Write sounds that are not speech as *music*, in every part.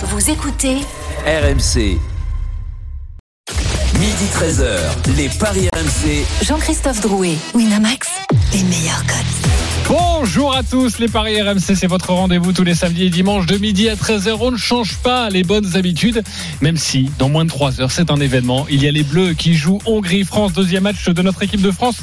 Vous écoutez RMC. Midi 13h, les Paris RMC. Jean-Christophe Drouet, Winamax, les meilleurs codes. Bonjour à tous, les Paris RMC, c'est votre rendez-vous tous les samedis et dimanches de midi à 13h. On ne change pas les bonnes habitudes, même si dans moins de 3 heures, c'est un événement. Il y a les Bleus qui jouent Hongrie-France, deuxième match de notre équipe de France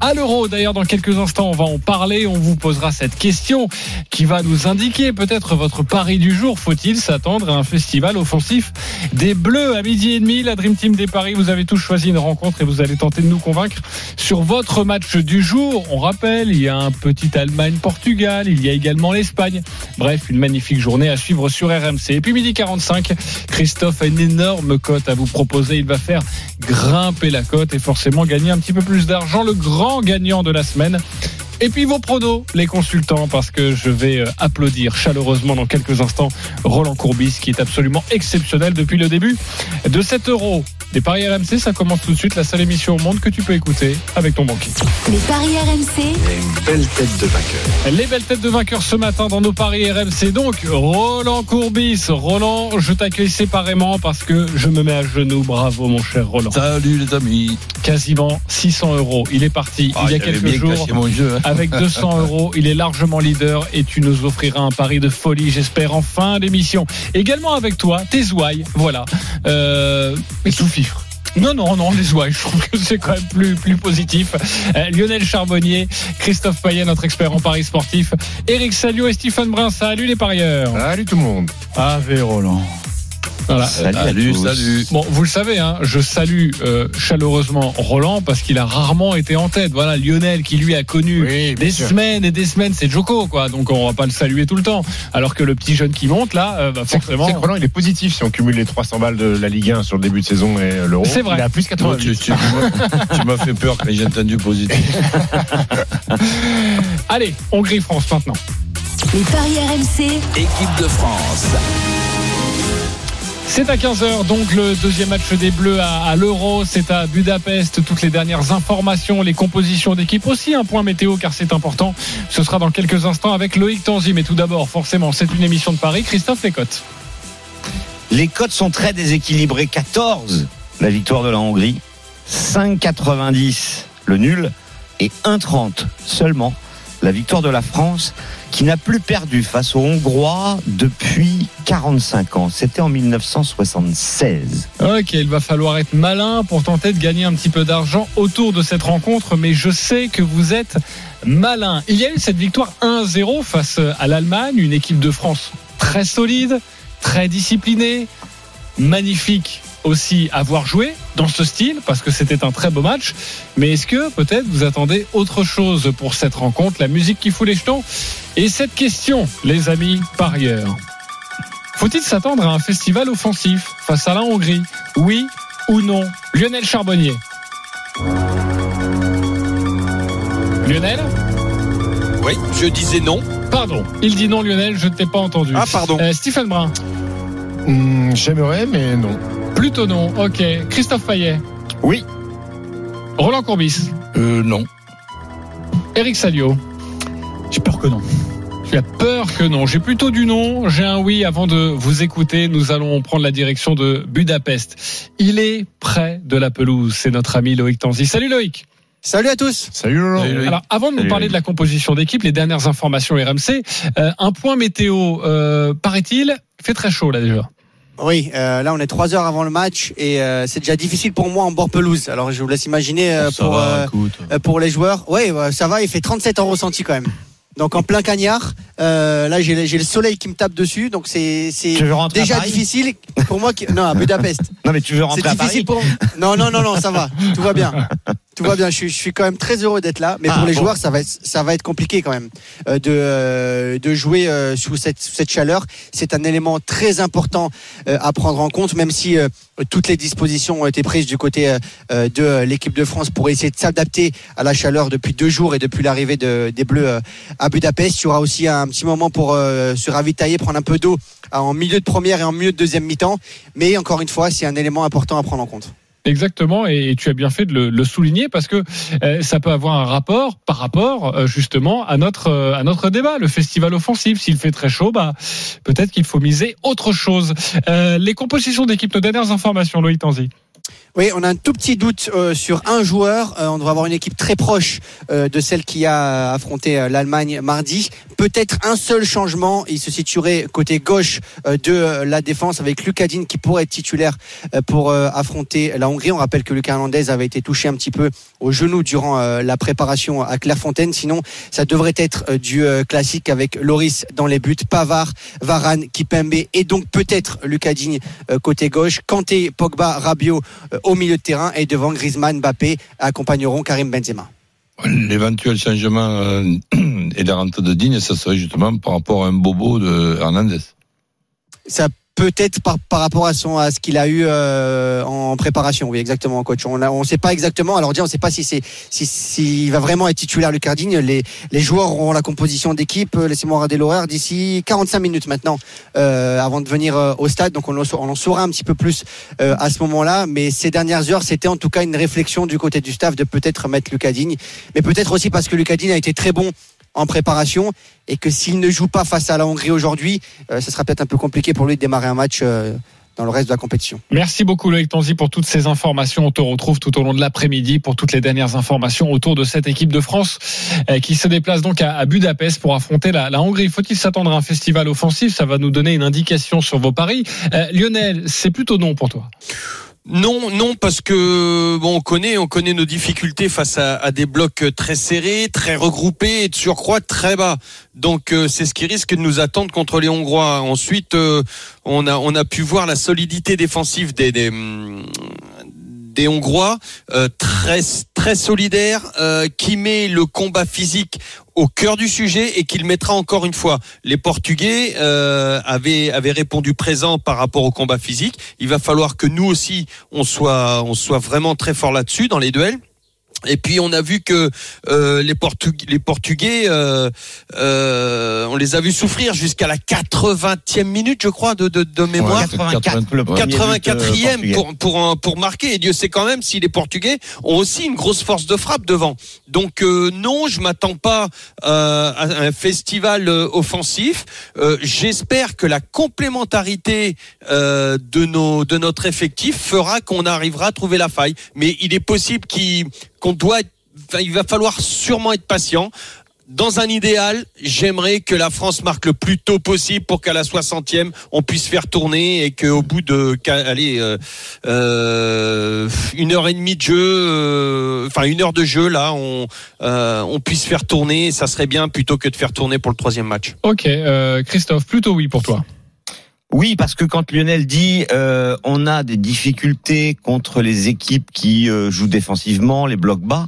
à l'Euro. D'ailleurs, dans quelques instants, on va en parler. On vous posera cette question qui va nous indiquer peut-être votre pari du jour. Faut-il s'attendre à un festival offensif des Bleus à midi et demi? La Dream Team des Paris, vous avez tous choisi une rencontre et vous allez tenter de nous convaincre sur votre match du jour. On rappelle, il y a un petit Allemagne-Portugal, il y a également l'Espagne. Bref, une magnifique journée à suivre sur RMC. Et puis midi 45, Christophe a une énorme cote à vous proposer. Il va faire grimper la cote et forcément gagner un petit peu plus d'argent. Le grand gagnant de la semaine. Et puis vos pronos, les consultants, parce que je vais euh, applaudir chaleureusement dans quelques instants Roland Courbis, qui est absolument exceptionnel depuis le début de 7 euros. Les paris RMC, ça commence tout de suite, la seule émission au monde que tu peux écouter avec ton banquier. Les paris RMC, une belle tête de vainqueur. Les belles têtes de vainqueurs ce matin dans nos paris RMC. Donc, Roland Courbis. Roland, je t'accueille séparément parce que je me mets à genoux. Bravo, mon cher Roland. Salut les amis. Quasiment 600 euros. Il est parti Ah, il y a j'avais quelques bien jours. mon jeu. hein. *laughs* Avec 200 euros, il est largement leader et tu nous offriras un pari de folie, j'espère, en fin d'émission. Également avec toi, tes ouailles, voilà. Euh, fifre. Non, non, non, les ouailles, je trouve que c'est quand même plus, plus positif. Euh, Lionel Charbonnier, Christophe Payet, notre expert en paris sportif, Eric Salio et Stephen Brun. Salut les parieurs. Salut tout le monde. Ave Roland. Voilà. Salut, salut. Bon, vous le savez, hein, je salue euh, chaleureusement Roland parce qu'il a rarement été en tête. Voilà, Lionel qui lui a connu Oui, des sûr. semaines et des semaines, c'est Joko, quoi. Donc on va pas le saluer tout le temps. Alors que le petit jeune qui monte là, euh, bah, forcément. c'est que Roland, il est positif si on cumule les 300 balles de la Ligue 1 sur le début de saison et l'Euro. C'est vrai. Il est à plus Non, tu 88. tu- tu m'as- tu m'as fait peur quand j'ai entendu positif. *laughs* Allez, Hongrie-France maintenant. les paris RMC, Équipe de France. C'est à 15h, donc le deuxième match des Bleus à, l'Euro. C'est à Budapest. Toutes les dernières informations, les compositions d'équipe aussi. Un point météo car c'est important. Ce sera dans quelques instants avec Loïc Tanzi. Mais tout d'abord, forcément, c'est une émission de Paris. Christophe Lécotte. Les cotes sont très déséquilibrées. 14, la victoire de la Hongrie. 5,90 le nul. Et 1,30 seulement la victoire de la France qui n'a plus perdu face aux Hongrois depuis 45 ans. C'était en 1976. Ok, il va falloir être malin pour tenter de gagner un petit peu d'argent autour de cette rencontre, mais je sais que vous êtes malin. Il y a eu cette victoire 1-0 face à l'Allemagne, une équipe de France très solide, très disciplinée, magnifique aussi à voir jouer dans ce style parce que c'était un très beau match. Mais est-ce que peut-être vous attendez autre chose pour cette rencontre, la musique qui fout les jetons Et cette question, les amis parieurs. Faut-il s'attendre à un festival offensif face à la Hongrie? Oui ou non? Lionel Charbonnier. Lionel? Oui, je disais non. Pardon. Il dit non, Lionel, je ne t'ai pas entendu. Ah, pardon. Euh, Stephen Brun. Hmm, J'aimerais, mais non. Plutôt non. Ok. Christophe Payet. Oui. Roland Courbis. Euh, non. Eric Salio. J'ai peur que non. Tu as peur que non. J'ai plutôt du non. J'ai un oui. Avant de vous écouter, nous allons prendre la direction de Budapest. Il est près de la pelouse. C'est notre ami Loïc Tanzi. Salut Loïc. Salut à tous. Salut Loïc. Alors, avant de nous parler Loïc. de la composition d'équipe, les dernières informations RMC, euh, un point météo, euh, paraît-il, fait très chaud là déjà. Oui, euh, là on est trois heures avant le match et euh, c'est déjà difficile pour moi en bord pelouse. Alors je vous laisse imaginer euh, pour, va, euh, euh, pour les joueurs. Oui, ouais, ça va, il fait 37 en ressenti quand même. Donc en plein cagnard, euh, là j'ai j'ai le soleil qui me tape dessus, donc c'est déjà difficile pour moi. Qui... Non, à Budapest. *laughs* Non, mais tu veux rentrer à difficile Paris pour. Non, non, non, non, ça va. Tout va bien. *laughs* Tout va bien. Je suis, je suis quand même très heureux d'être là. Mais Ah, pour les bon. joueurs, ça va être, ça va être compliqué quand même euh, de, euh, de jouer euh, sous cette, sous cette chaleur. C'est un élément très important à prendre en compte, même si toutes les dispositions ont été prises du côté de l'équipe de France pour essayer de s'adapter à la chaleur depuis deux jours et depuis l'arrivée de- des Bleus à Budapest. Il y aura aussi un petit moment pour se ravitailler, prendre un peu d'eau en milieu de première et en milieu de deuxième mi-temps. Mais encore une fois, c'est un élément important à prendre en compte. Exactement, et tu as bien fait de le, souligner parce que euh, ça peut avoir un rapport par rapport euh, justement à notre euh, à notre débat, le festival offensif. S'il fait très chaud, bah peut-être qu'il faut miser autre chose. Les compositions d'équipe, nos dernières informations, Loïc Tanzi. Oui, on a un tout petit doute euh, sur un joueur. Euh, on devrait avoir une équipe très proche euh, de celle qui a affronté l'Allemagne mardi. Peut-être un seul changement. Il se situerait côté gauche de la défense avec Lucadine qui pourrait être titulaire pour affronter la Hongrie. On rappelle que Lucas Hernandez avait été touché un petit peu au genou durant la préparation à Clairefontaine. Sinon, ça devrait être du classique avec Loris dans les buts, Pavard, Varane, Kipembe et donc peut-être Lucadine côté gauche. Kanté, Pogba, Rabiot au milieu de terrain et devant Griezmann, Mbappé accompagneront Karim Benzema. L'éventuel changement euh, *clears throat* et la rentrée de Digne, ça serait justement par rapport à un bobo de Hernandez. Ça peut-être par, par rapport à son à ce qu'il a eu euh, en préparation. Oui, exactement, coach. On ne sait pas exactement. Alors, on ne sait pas si c'est si va vraiment être titulaire Lucas Digne. Les les joueurs auront la composition d'équipe. Laissez-moi regarder l'horaire d'ici 45 minutes maintenant euh, avant de venir euh, au stade. Donc, on, en saura- un petit peu plus euh, à ce moment-là. Mais ces dernières heures, c'était en tout cas une réflexion du côté du staff de peut-être mettre Lucas Digne, mais peut-être aussi parce que Lucas Digne a été très bon en préparation et que s'il ne joue pas face à la Hongrie aujourd'hui, euh, ce sera peut-être un peu compliqué pour lui de démarrer un match euh, dans le reste de la compétition. Merci beaucoup Loïc Tanzi pour toutes ces informations. On te retrouve tout au long de l'après-midi pour toutes les dernières informations autour de cette équipe de France euh, qui se déplace donc à, Budapest pour affronter la, la Hongrie. Faut-il s'attendre à un festival offensif? Ça va nous donner une indication sur vos paris. Euh, Lionel, c'est plutôt non pour toi. Non, non, parce que bon, on connaît, on connaît nos difficultés face à, des blocs très serrés, très regroupés et de surcroît très bas. Donc euh, c'est ce qui risque de nous attendre contre les Hongrois. Ensuite, euh, on a on a pu voir la solidité défensive des des Hongrois, euh, très très solidaire, euh, qui met le combat physique au cœur du sujet et qu'il mettra encore une fois. Les Portugais euh, avaient, avaient répondu présent par rapport au combat physique. Il va falloir que nous aussi, on soit, on soit vraiment très fort là-dessus dans les duels. Et puis on a vu que euh, les, Portugais, les Portugais, euh, euh, on les a vus souffrir jusqu'à la 80e minute, je crois, de, de, de mémoire. 84, le premier but, euh, 84e portugais. pour, pour, pour marquer. Et Dieu sait quand même si les Portugais ont aussi une grosse force de frappe devant. Donc euh, non, je m'attends pas euh, à un festival euh, offensif. Euh, J'espère que la complémentarité euh, de, nos, de notre effectif fera qu'on arrivera à trouver la faille. Mais il est possible qu'il- qu'on doit... il va falloir sûrement être patient. Dans un idéal, j'aimerais que la France marque le plus tôt possible pour qu'à la 60e, on puisse faire tourner et qu'au bout de allez, euh, euh, une heure et demie de jeu, euh, enfin une heure de jeu, là, on, on puisse faire tourner. Ça serait bien plutôt que de faire tourner pour le troisième match. Ok, Christophe, plutôt oui pour toi. Oui, parce que quand Lionel dit euh, on a des difficultés contre les équipes qui euh, jouent défensivement, les blocs bas,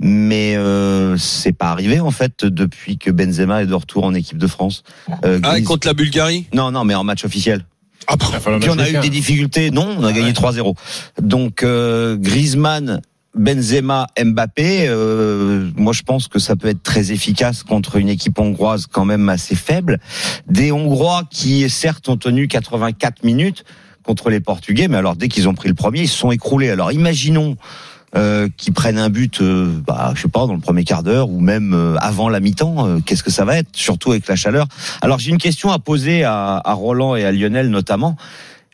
mais euh, c'est pas arrivé en fait depuis que Benzema est de retour en équipe de France. Euh, Ah, et Gris- contre la Bulgarie? Non, non, mais en match officiel. Ah, Puis on a eu des difficultés. Non, on a gagné 3-0. Donc euh, Griezmann, Benzema, Mbappé. euh, moi, je pense que ça peut être très efficace contre une équipe hongroise quand même assez faible. Des Hongrois qui certes ont tenu 84 minutes contre les Portugais, mais alors dès qu'ils ont pris le premier, ils se sont écroulés. Alors imaginons euh, qu'ils prennent un but, euh, bah, je sais pas, dans le premier quart d'heure ou même euh, avant la mi-temps. euh, Qu'est-ce que ça va être, surtout avec la chaleur. Alors j'ai une question à poser à, à Roland et à Lionel notamment.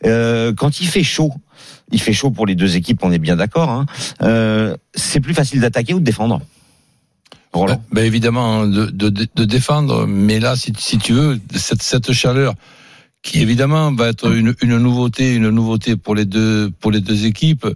Euh, quand il fait chaud, il fait chaud pour les deux équipes, on est bien d'accord. Hein, euh, c'est plus facile d'attaquer ou de défendre? Roland? Ben, ben, évidemment, de, de, défendre, mais là, si, tu veux, cette, chaleur qui évidemment va être une, nouveauté, une nouveauté pour les deux, pour les deux équipes.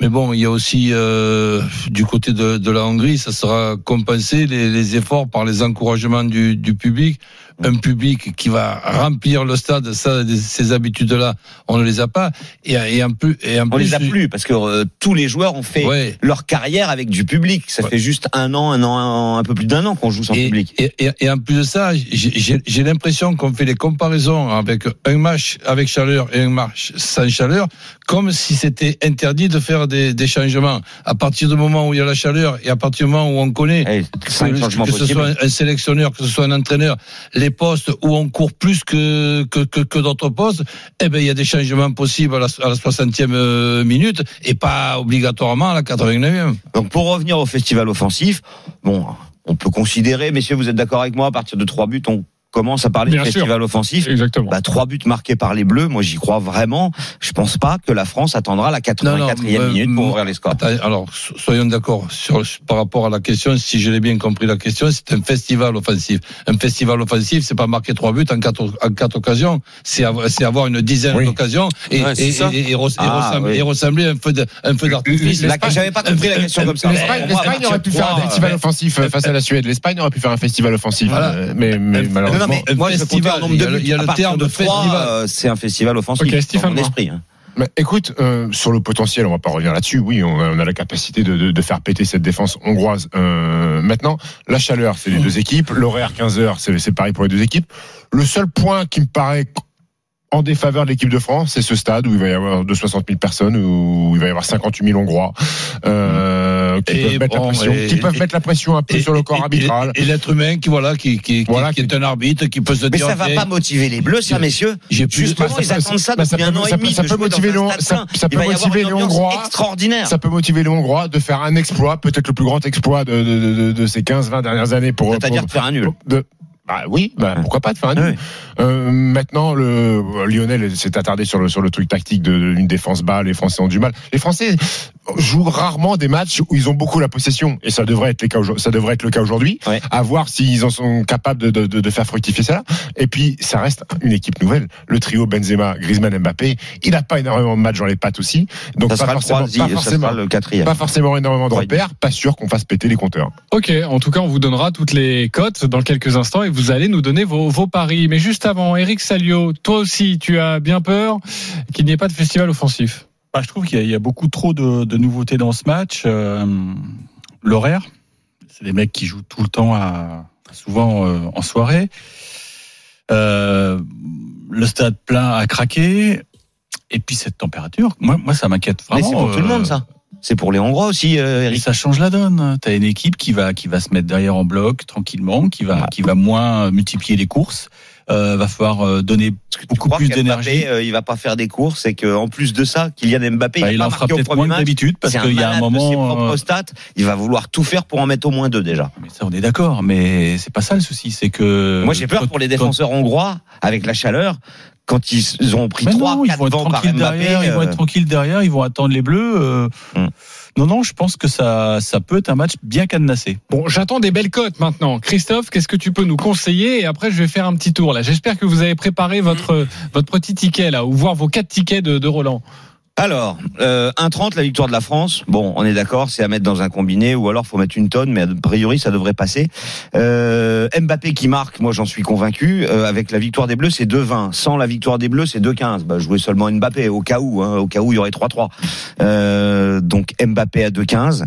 Mais bon, il y a aussi euh, du côté de, la Hongrie, ça sera compensé les, efforts par les encouragements du public. Un public qui va remplir le stade, ça, ces habitudes-là, on ne les a pas. Et, et en plus, et en On plus, les a plus parce que euh, tous les joueurs ont fait Ouais. leur carrière avec du public. Ça Ouais. fait juste un an, un an, un, un peu plus d'un an qu'on joue sans et, public. Et, en plus de ça, j'ai- l'impression qu'on fait les comparaisons avec un match avec chaleur et un match sans chaleur, comme si c'était interdit de faire des, des changements. À partir du moment où il y a la chaleur et à partir du moment où on connaît Eh, que, ce soit un sélectionneur, que ce soit un entraîneur, les postes où on court plus que que, que, d'autres postes, eh ben il y a des changements possibles à la, à la 60e euh, minute et pas obligatoirement à la 89e. Donc pour revenir au festival offensif, bon, on peut considérer, messieurs, vous êtes d'accord avec moi, à partir de trois buts, on commence à parler Bien de sûr. festival offensif. Exactement. Bah, trois buts marqués par les Bleus, moi j'y crois vraiment. Je pense pas que la France attendra la 84e Non, non, minute pour euh, ouvrir les scores. Alors, so- soyons d'accord par rapport à la question. Si je l'ai bien compris, la question, c'est un festival offensif. Un festival offensif, c'est pas marquer trois buts en quatre en quatre occasions. C'est avoir, une dizaine Oui. d'occasions et, Ouais, c'est et, ça. et, et res- et Ah, ressembler, oui. et ressembler un peu d'artifice. J'avais pas compris la question comme ça. L'Espagne aurait pu faire un festival euh, offensif euh, face à la Suède. L'Espagne aurait pu faire un festival offensif. Euh, Mais, malheureusement. Non, mais moi, festival, nombre il y de a le- buts. il y a le À partir terme de festival. euh, c'est un festival offensif. Ok, mon esprit. hein. Mais écoute, euh, sur le potentiel, on va pas revenir là-dessus. Oui, on a, on a la capacité de, de, de faire péter cette défense hongroise. Euh, maintenant, la chaleur, c'est les deux équipes. L'horaire 15 heures, c'est c'est pareil pour les deux équipes. Le seul point qui me paraît en défaveur de l'équipe de France, c'est ce stade où il va y avoir de 60 000 personnes, où il va y avoir 58 000 Hongrois euh, qui, Et peuvent mettre la pression, et- qui peuvent et- mettre la pression un peu Et- sur le corps et- arbitral. Et, et l'être humain qui voilà qui qui, qui- Voilà, qui est un arbitre qui peut se Mais dire. ça va pas motiver les Bleus, ça, messieurs. J'ai plus Justement, Bah, ils ça peut- attendent ça bah, ça depuis un peut- an ça et peut- demi. ça peut motiver un les- ça- peut motiver les Hongrois. extraordinaire. Ça peut motiver les Hongrois de faire un exploit, peut-être le plus grand exploit de, de, de, de ces 15-20 dernières années pour. C'est-à-dire faire un nul. Bah oui, bah, pourquoi pas de faire un nul. Euh, maintenant, le Lionel s'est attardé sur le sur le truc tactique de, de une défense bas. Les Français ont du mal. Les Français jouent rarement des matchs où ils ont beaucoup la possession, et ça devrait être, les cas, aujourd- ça devrait être le cas aujourd'hui. Ouais. À voir s'ils en sont capables de, de, de, de faire fructifier ça. Et puis, ça reste une équipe nouvelle. Le trio Benzema, Griezmann, Mbappé. Il n'a pas énormément de matchs dans les pattes aussi, donc Ça pas sera, le forcément, troisième, pas ça forcément, sera le quatrième. pas forcément énormément de repères. Pas sûr qu'on fasse péter les compteurs. Ok, en tout cas, on vous donnera toutes les cotes dans quelques instants et vous allez nous donner vos, vos paris. Mais juste avant, Eric Salio, toi aussi, tu as bien peur qu'il n'y ait pas de festival offensif. Bah, je trouve qu'il y, y a beaucoup trop de, de nouveautés dans ce match. Euh, L'horaire, c'est des mecs qui jouent tout le temps, à, souvent euh, en soirée. Euh, le stade plein à craquer. Et puis cette température, moi, moi ça m'inquiète Mais vraiment. c'est pour tout le euh, monde, ça. C'est pour les Hongrois aussi, euh, Et Eric. ça change la donne. T'as une équipe qui va qui va se mettre derrière en bloc tranquillement, qui va qui va moins euh, multiplier les courses. Euh, va falloir euh, donner beaucoup plus d'énergie. euh, il va pas faire des courses et qu'en plus de ça, Kylian Mbappé, Bah, il, il a en fera peut-être moins d'habitude parce qu'il y a un moment. stats. Il va vouloir tout faire pour en mettre au moins deux déjà. mais ça, on est d'accord, mais c'est pas ça le souci, c'est que. Moi, j'ai peur pour les défenseurs hongrois avec la chaleur. Quand ils ont pris trois, ils vont être tranquilles derrière. Ils vont être tranquilles derrière. Ils vont attendre les bleus. euh, Hmm. Non, non, je pense que ça, ça peut être un match bien cadenassé. Bon, j'attends des belles cotes maintenant. Christophe, qu'est-ce que tu peux nous conseiller? Et après, je vais faire un petit tour là. J'espère que vous avez préparé votre, votre petit ticket là, ou voir vos quatre tickets de, de Roland. Alors, euh, 1,30 la victoire de la France. Bon, on est d'accord, c'est à mettre dans un combiné ou alors faut mettre une tonne, mais a priori ça devrait passer. Euh, Mbappé qui marque, moi j'en suis convaincu. Euh, avec la victoire des Bleus, c'est 2,20. Sans la victoire des Bleus, c'est 2,15. Bah, jouer seulement Mbappé au cas où, hein, au cas où il y aurait 3-3. Euh, donc Mbappé à 2,15.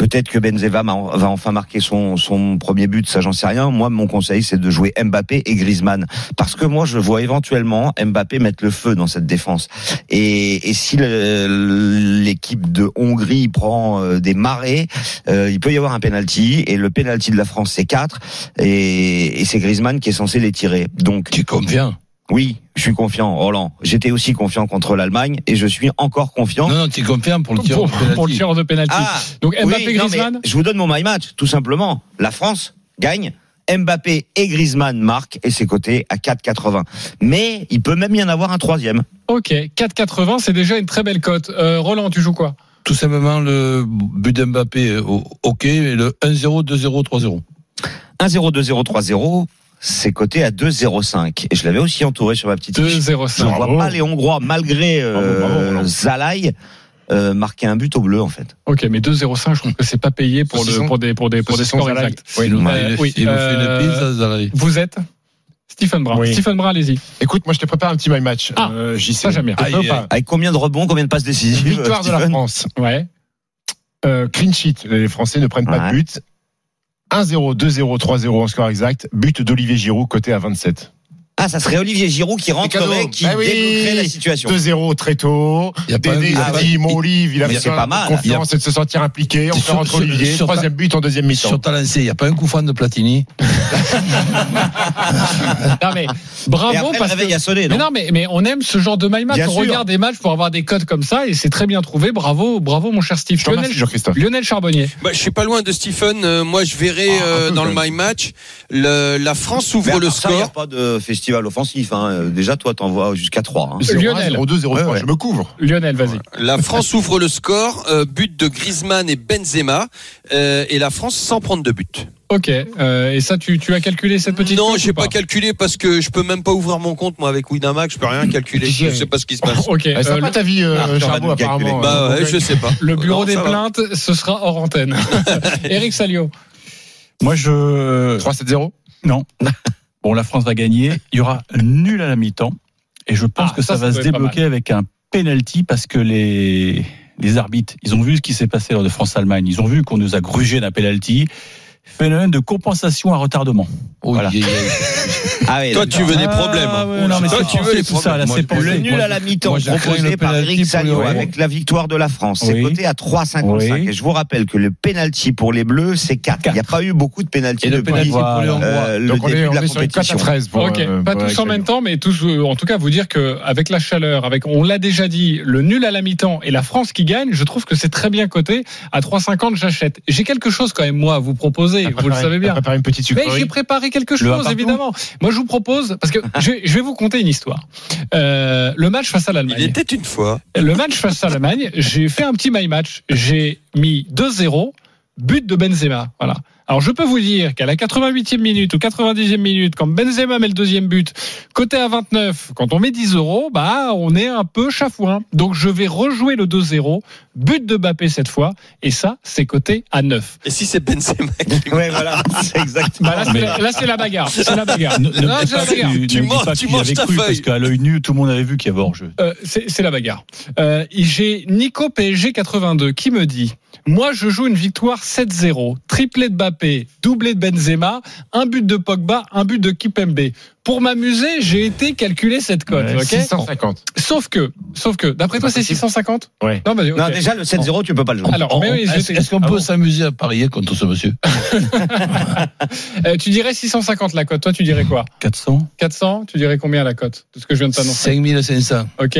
Peut-être que Benzema va enfin marquer son, premier but, ça j'en sais rien. Moi, mon conseil, c'est de jouer Mbappé et Griezmann. Parce que moi, je vois éventuellement Mbappé mettre le feu dans cette défense. Et, si l'équipe de Hongrie prend euh, des marées, euh, il peut y avoir un penalty. Et le penalty de la France, c'est 4. Et, et c'est Griezmann qui est censé les tirer. Donc, Tu conviens? Oui, je suis confiant, Roland. J'étais aussi confiant contre l'Allemagne et je suis encore confiant. Non, non, tu confiant pour le tir. Pour, au penalty. pour le tireur de pénalty. Ah, Donc oui, Mbappé, non, mais Griezmann. je vous donne mon my match, tout simplement. La France gagne. Mbappé et Griezmann marquent et c'est coté à 4,80. Mais il peut même y en avoir un troisième. Ok, 4,80, c'est déjà une très belle cote. Euh, Roland, tu joues quoi? Tout simplement le but d'Mbappé, ok, et le 1-0, 2-0, 3-0. 1-0, 2-0, 3-0. C'est coté à 2,05. Et je l'avais aussi entouré sur ma petite fiche. 2,05. Je ne vois pas les Hongrois, malgré euh, Bravo, Roland. Zalaï, euh, marquer un but au bleu, en fait. Ok, mais 2,05, je trouve que c'est pas payé pour, le, des, pour des, pour des scores Zalaï. exacts. Oui. Il nous Euh, oui, il nous fait euh, une pizza, Zalaï. Vous êtes Stephen Brun. Oui. Stephen Brun, allez-y. Écoute, moi je te prépare un petit my match. Ah, Euh, j'y ça, sais. pas Avec combien de rebonds, combien de passes décisives Victoire de la France. Ouais. Euh, clean sheet. Les Français ne prennent pas Ouais. de but. 1-0, 2-0, 3-0 en score exact. But d'Olivier Giroud, côté à 27. Ah, ça serait Olivier Giroud qui rentrerait, qui Bah oui. débloquerait la situation. 2-0 très tôt. Il y a pas Dédé, a Ah dit, mon Olive, il a c'est pas mal. de confiance et de se sentir impliqué. On Sur- fait sur- Olivier. sur ta- Troisième but en deuxième mi-temps. Sur ta lancée, il n'y a pas un coup franc de Platini. *laughs* Non, mais Et bravo après, le parce réveil que. a sonné, Mais non non, mais, mais on aime ce genre de my match. Bien on sûr. regarde des matchs pour avoir des codes comme ça et c'est très bien trouvé. Bravo, bravo, mon cher Steve. Je te remercie, Lionel. Lionel Charbonnier. Bah, je suis pas loin de Stephen. Euh, moi, je verrai Ah, euh, dans le my match le- la France ouvre le a score. pas de festival offensif. Hein. Euh, Déjà, toi, t'envoies jusqu'à 3. Hein. 0-1, Lionel. 0-2, 0-3. Ouais, ouais. Je me couvre. Lionel, vas-y. La France ouvre le score. euh, but de Griezmann et Benzema. euh, et la France sans prendre de but. Ok. euh, et ça, tu, tu as calculé cette petite non, j'ai ou pas calculé parce que je peux même pas ouvrir mon compte moi avec Winamax. Je peux rien calculer. Je sais pas ce qui se passe. *laughs* Ok. Eh, euh, sympa le, ta vie, euh, Ah, Charbot, apparemment. Bah Euh, ouais, je sais pas. *laughs* le bureau Non, des ça va. plaintes, ce sera hors antenne. *laughs* Eric Salio. Moi, je. 3-7-0. Non. Bon, la France va gagner. Il y aura nul à la mi-temps. Et je pense Ah, que ça, ça, va se débloquer avec un penalty parce que les, les arbitres, ils ont vu ce qui s'est passé lors de France-Allemagne. Ils ont vu qu'on nous a grugé d'un penalty. Phénomène de compensation à retardement. Oh, Voilà. yeah, yeah. Ah oui, Toi, tu veux des Ah, problèmes. ouais, non, mais Toi, tu veux les tout ça, là, Moi. Le nul à la mi-temps proposé par Eric l'Euro. avec la victoire de la France. C'est Oui. coté à 3,55. Oui. Et je vous rappelle que le penalty pour les Bleus, c'est 4. Il n'y a pas eu beaucoup de penalty Et le depuis penalty pour les Voilà. Hongrois. euh, le on début est, de on la est sur une 4 à compétition. 13. Pour, ok, euh, pas tous en même temps, mais tous. euh, en tout cas, vous dire que avec la chaleur, avec on l'a déjà dit, le nul à la mi-temps et la France qui gagne, je trouve que c'est très bien coté. À 3,50, j'achète. J'ai quelque chose quand même moi à vous proposer. Vous le savez bien. préparé une petite Mais j'ai préparé quelque chose, évidemment. Moi, je vous propose, parce que je vais, je vais vous conter une histoire. Euh, le match face à Il l'Allemagne. était une fois. Le match face à l'Allemagne, j'ai fait un petit my match. J'ai mis 2-0, but de Benzema. Voilà. Alors je peux vous dire qu'à la 88e minute ou 90e minute, quand Benzema met le deuxième but, côté à 29, quand on met 10 euros, bah on est un peu chafouin. Donc je vais rejouer le 2-0, but de Mbappé cette fois, et ça c'est côté à 9. Et si c'est Benzema qui *laughs* Ouais, voilà, c'est exactement. Bah là c'est la, là, c'est la bagarre, c'est la bagarre. Ne, ne Non, la pas que bagarre. tu, Tu ne me dis manges- pas tu manges avait ta cru, feuille. parce qu'à l'œil nu, tout le monde avait vu qu'il y avait hors-jeu. Euh, c'est c'est la bagarre. Euh, J'ai Nico PSG 82 qui me dit Moi, je joue une victoire 7-0, triplé de Mbappé, doublé de Benzema, un but de Pogba, un but de Kipembe. Pour m'amuser, j'ai été calculer cette cote. Ouais, ok? 650. sauf que, sauf que, d'après toi, c'est 650 Ouais. Non, déjà, le 7-0, tu peux pas le jouer. Alors, oui, Est-ce qu'on Ah peut bon s'amuser à parier contre ce monsieur? *laughs* Euh, tu dirais 650 la cote. Toi, tu dirais quoi? 400 400 Tu dirais combien la cote de ce que je viens de t'annoncer? 5500. Ok.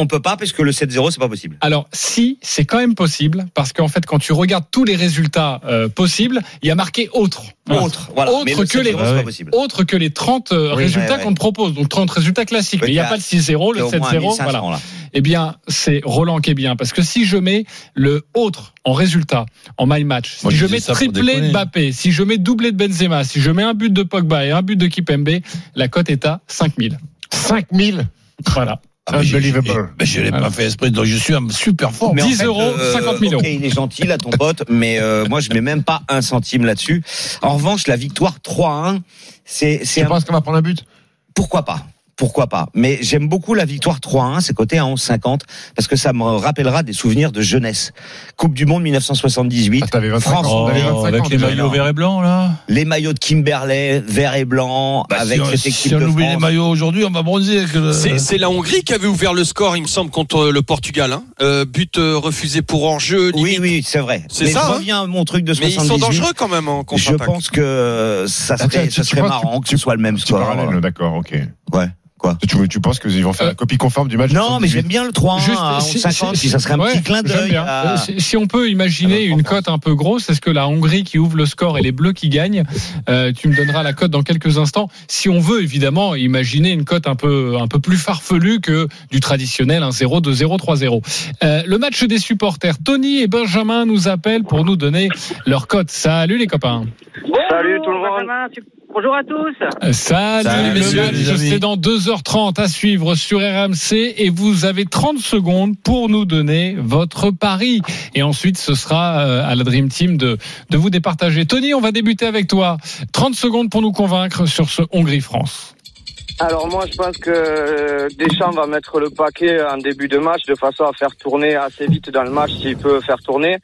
On peut pas, parce que le 7-0, c'est pas possible. Alors, si, c'est quand même possible, parce qu'en fait, quand tu regardes tous les résultats euh, possibles, il y a marqué autre. Autre, voilà. Autre Mais le que les- 7-0, c'est ouais. pas possible. Autre que les 30 euh, Oui, résultats ouais, ouais. qu'on te propose. Donc 30 résultats classiques. Mais il n'y a pas le 6-0, le C'est au moins 7-0. 1500, Voilà. là. Eh bien, c'est Roland qui est bien. Parce que si je mets le autre en résultat, en my match, Moi, si je mets triplé de déconner. Mbappé, si je mets doublé de Benzema, si je mets un but de Pogba et un but de Kipembe, la cote est à 5000. 5000. Voilà. Ah, mais je- Unbelievable. mais je l'ai Voilà. pas fait esprit, donc je suis en super forme. Mais en 10 fait, euros, euh, 50 000 euros. ok, il est gentil, là, ton pote, mais euh, moi, je mets même pas un centime là-dessus. En revanche, la victoire 3-1, c'est c'est Tu un penses qu'on va prendre un but? Pourquoi pas? Pourquoi pas Mais j'aime beaucoup la victoire 3-1, c'est coté à 11,50 parce que ça me rappellera des souvenirs de jeunesse. Coupe du Monde 1978, Ah, t'avais 25 France, ans. Oh, t'avais 25 avec ans les maillots vert et blanc, là les maillots de Kimberley, vert et blanc, Bah, avec si on, cette si équipe on de oublie France. les maillots aujourd'hui, on va bronzer. le- C'est la Hongrie qui avait ouvert le score, il me semble, contre le Portugal. Hein. Euh, but euh, refusé pour hors-jeu. Oui, limite. oui, c'est vrai. C'est Mais ça, je hein reviens à mon truc de Mais ils 78. sont dangereux quand même en Je contre-attaque. pense que ça serait, ça serait marrant que ce soit le même score. parallèle, d'accord, ok. Ouais. Quoi Tu, tu penses qu'ils vont faire Euh, la copie conforme du match Non, mais 78? j'aime bien le 3 Juste, à si- 11,50 si- si ça serait un ouais, petit clin d'œil. à- Euh, si, si on peut imaginer une cote un peu grosse, est-ce que la Hongrie qui ouvre le score et les Bleus qui gagnent Euh, Tu me donneras la cote dans quelques instants. Si on veut évidemment imaginer une cote un peu un peu plus farfelue que du traditionnel 1-0, 2-0, 3-0. Euh, le match des supporters. Tony et Benjamin nous appellent pour nous donner leur cote. Salut les copains. Salut tout le monde. Bonjour à tous. Euh, Salut, Salut, le messieurs, match, les amis. c'est dans 2h30 à suivre sur RMC et vous avez 30 secondes pour nous donner votre pari. Et ensuite, ce sera euh, à la Dream Team de, de vous départager. Tony, on va débuter avec toi. 30 secondes pour nous convaincre sur ce Hongrie-France. Alors moi je pense que euh, Deschamps va mettre le paquet en début de match de façon à faire tourner assez vite dans le match s'il peut faire tourner.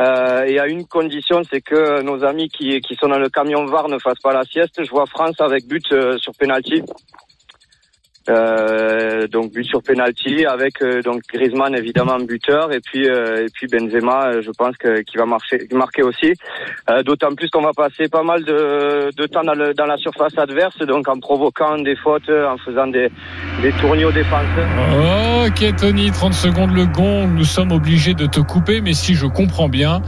Euh, et à une condition, c'est que nos amis qui, qui sont dans le camion VAR ne fassent pas la sieste. Je vois France avec but euh, sur penalty. Euh, donc but sur penalty avec euh, donc Griezmann évidemment buteur et puis euh, et puis Benzema euh, je pense que qui va marcher marquer aussi. Euh, d'autant plus qu'on va passer pas mal de, de temps dans, le, dans la surface adverse donc en provoquant des fautes en faisant des des tourniaux défenseurs Ok Tony, 30 secondes le gong, nous sommes obligés de te couper, mais si je comprends bien,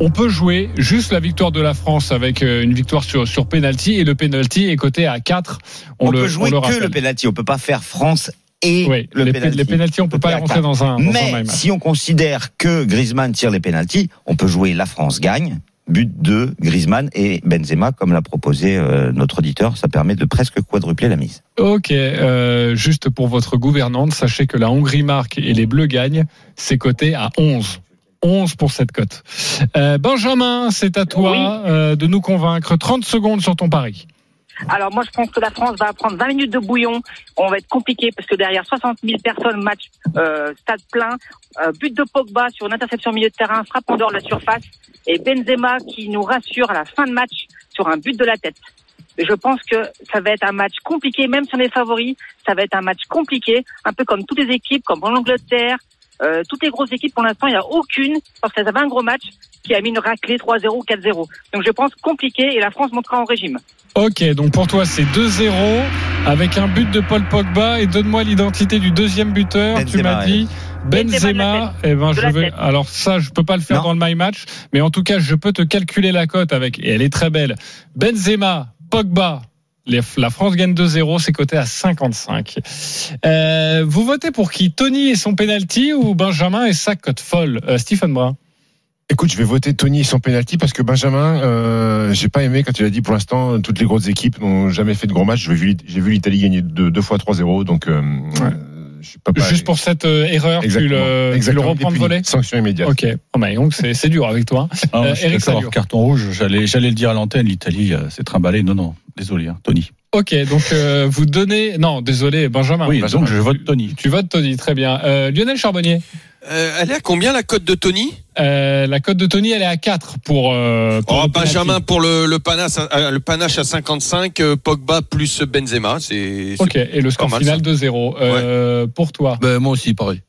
on peut jouer juste la victoire de la France avec euh, une victoire sur, sur penalty et le penalty est coté à 4. On, le, peut jouer le que le penalty. On peut pas faire France et Oui, le les, penalty. les pénaltys, on peut pas les rentrer dans un, dans Mais si on considère que Griezmann tire les pénalties, on peut jouer la France gagne. But de Griezmann et Benzema, comme l'a proposé euh, notre auditeur, ça permet de presque quadrupler la mise. Ok, euh, juste pour votre gouvernante, sachez que la Hongrie marque et les Bleus gagnent, c'est coté à 11. 11 pour cette cote. Euh, Benjamin, c'est à toi euh, de nous convaincre. 30 secondes sur ton pari. Alors moi je pense que la France va prendre 20 minutes de bouillon. On va être compliqué parce que derrière 60 000 personnes, match euh, stade plein, but de Pogba sur une interception milieu de terrain, frappe en dehors de la surface et Benzema qui nous rassure à la fin de match sur un but de la tête. Je pense que ça va être un match compliqué, même si on est favori, ça va être un match compliqué, un peu comme toutes les équipes, comme en Angleterre, euh, toutes les grosses équipes pour l'instant, il n'y a aucune, parce qu'elles avaient un gros match, qui a mis une raclée 3-0 ou 4-0. Donc je pense compliqué et la France montera en régime. Ok, donc pour toi c'est 2-0 avec un but de Paul Pogba et donne-moi l'identité du deuxième buteur. tu m'as dit Benzema. Eh ben je vais. Alors ça, je peux pas le faire Non. dans le my match, mais en tout cas, je peux te calculer la cote avec et elle est très belle. Benzema, Pogba. La France gagne 2-0, c'est coté à 55. Euh, vous votez pour qui? Tony et son penalty ou Benjamin et sa cote folle? Euh, Stephen Brun. Écoute, je vais voter Tony et son penalty parce que Benjamin, euh, j'ai pas aimé quand tu as dit pour l'instant toutes les grosses équipes n'ont jamais fait de gros matchs. J'ai vu, j'ai vu l'Italie gagner deux, deux fois 3-0, donc euh, euh, je pas. Juste pour cette euh, erreur, tu Exactement. le, tu le Exactement. reprends de voler Sanction immédiate. Ok. Oh, bah, donc c'est dur avec toi. Ah, Euh, Eric carton rouge, j'allais, j'allais le dire à l'antenne, l'Italie euh, s'est trimballée. Non, non, désolé, hein, Tony. Ok, donc euh, vous donnez. Non, désolé, Benjamin. oui, Benjamin. donc je vote Tony. Tu votes Tony, très bien. Euh, Lionel Charbonnier, Euh, elle est à combien la cote de Tony? Euh, la cote de Tony, elle est à 4 pour. Euh, pour Oh. Benjamin pour le, le, panache, à- le panache à 55, euh, Pogba plus Benzema. C'est Ok, et le score final ça. 2-0. Euh, Pour toi. Ben, moi aussi, pareil.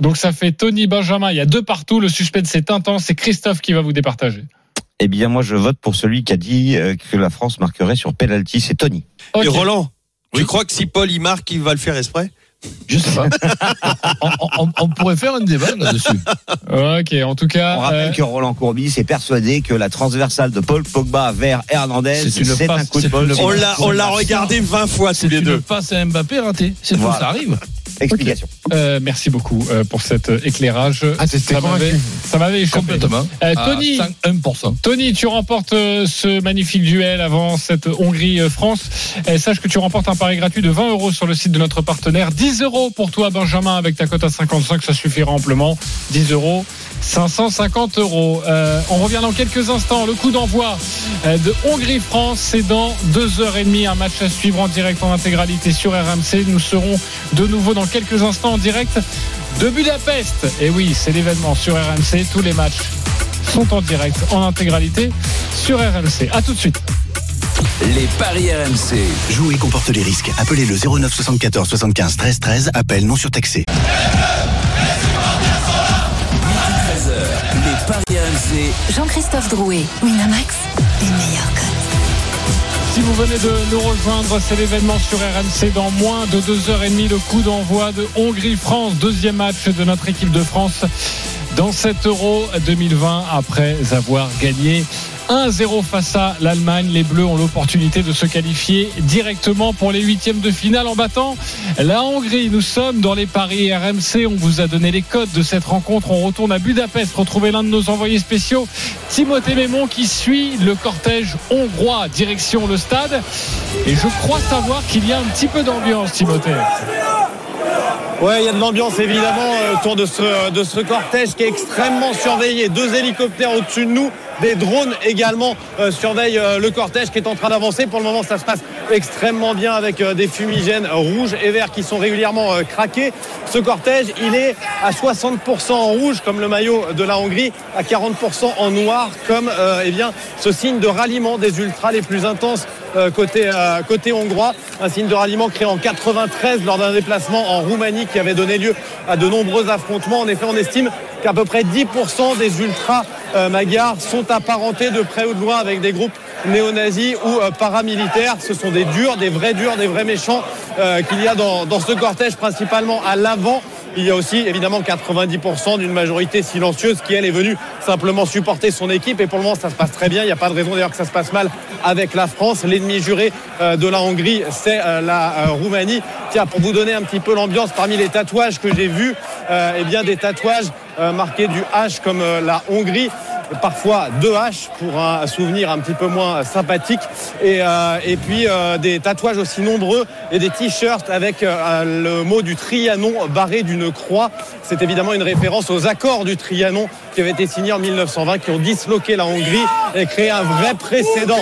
Donc ça fait Tony, Benjamin, il y a deux partout. Le suspense est intense. C'est Christophe qui va vous départager. Eh bien, moi, je vote pour celui qui a dit euh, que la France marquerait sur penalty, c'est Tony. Et Roland, tu crois que si Paul il marque, il va le faire exprès? Je sais pas. *laughs* on, on- on pourrait faire un débat là-dessus. Ok, en tout cas. On rappelle euh, que Roland Courbis est persuadé que la transversale de Paul Pogba vers Hernandez, C'est un passe- coup de bol. On l'a on l'a regardé 20 fois tous les deux. passe à Mbappé ratée. C'est tout, Voilà. ça arrive. Explication. euh, merci beaucoup euh, pour cet éclairage. Ah, ça m'avait, échappé. Complètement. Euh, À Tony. 1%. Tony, tu remportes ce magnifique duel avant cette Hongrie-France. Sache que tu remportes un pari gratuit de 20 euros sur le site de notre partenaire. 10 euros pour toi, Benjamin, avec ta cote à 55, ça suffira amplement. 10 euros. 550 euros. Euh, on revient dans quelques instants. Le coup d'envoi euh, de Hongrie-France, c'est dans deux heures et demie. Un match à suivre en direct en intégralité sur RMC. Nous serons de nouveau dans quelques instants en direct de Budapest. Et oui, c'est l'événement sur RMC. Tous les matchs sont en direct en intégralité sur RMC. À tout de suite. Les paris RMC. Jouer comporte les risques. Appelez le 09 74 75 13 13. Appel non surtaxé. 13h. Les paris RMC. Jean-Christophe Drouet, Winamax, les meilleurs codes. Si vous venez de nous rejoindre, c'est l'événement sur RMC dans moins de deux heures et demie. Le coup d'envoi de Hongrie-France, deuxième match de notre équipe de France dans cet Euro 2020 après avoir gagné 1-0 face à l'Allemagne. Les Bleus ont l'opportunité de se qualifier directement pour les huitièmes de finale en battant la Hongrie. Nous sommes dans les paris RMC. On vous a donné les codes de cette rencontre. On retourne à Budapest retrouver l'un de nos envoyés spéciaux, Timothée Mémon, qui suit le cortège hongrois direction le stade. Et je crois savoir qu'il y a un petit peu d'ambiance, Timothée. Ouais, il y a de l'ambiance évidemment euh, autour de ce, de ce cortège qui est extrêmement surveillé. Deux hélicoptères au-dessus de nous, des drones également euh, surveillent euh, le cortège qui est en train d'avancer. Pour le moment, ça se passe extrêmement bien avec euh, des fumigènes rouges et verts qui sont régulièrement euh, craqués. Ce cortège, il est à 60% en rouge comme le maillot de la Hongrie, à 40% en noir comme euh, eh bien, ce signe de ralliement des ultras les plus intenses euh, côté, euh, côté hongrois. Un signe de ralliement créé en 93 lors d'un déplacement en Roumanie qui avait donné lieu à de nombreux affrontements. En effet, on estime qu'à peu près 10% des ultras euh, magyars sont apparentés de près ou de loin avec des groupes néo-nazis ou euh, paramilitaires. Ce sont des durs, des vrais durs, des vrais méchants euh, qu'il y a dans ce cortège, principalement à l'avant. Il y a aussi évidemment 90% d'une majorité silencieuse qui elle est venue simplement supporter son équipe et pour le moment ça se passe très bien. Il n'y a pas de raison d'ailleurs que ça se passe mal avec la France. L'ennemi juré euh, de la Hongrie c'est euh, la euh, Roumanie. Tiens pour vous donner un petit peu l'ambiance parmi les tatouages que j'ai vus, eh bien des tatouages marqués du H comme la Hongrie parfois deux H pour un souvenir un petit peu moins sympathique et, euh, et puis euh, des tatouages aussi nombreux et des t-shirts avec euh, le mot du Trianon barré d'une croix. C'est évidemment une référence aux accords du Trianon qui avaient été signés en 1920 qui ont disloqué la Hongrie et créé un vrai précédent.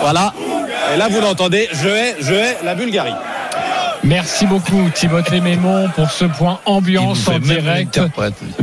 Voilà. Et là, vous l'entendez, je hais, je hais la Bulgarie. Merci beaucoup Timothée Mémon pour ce point ambiance en direct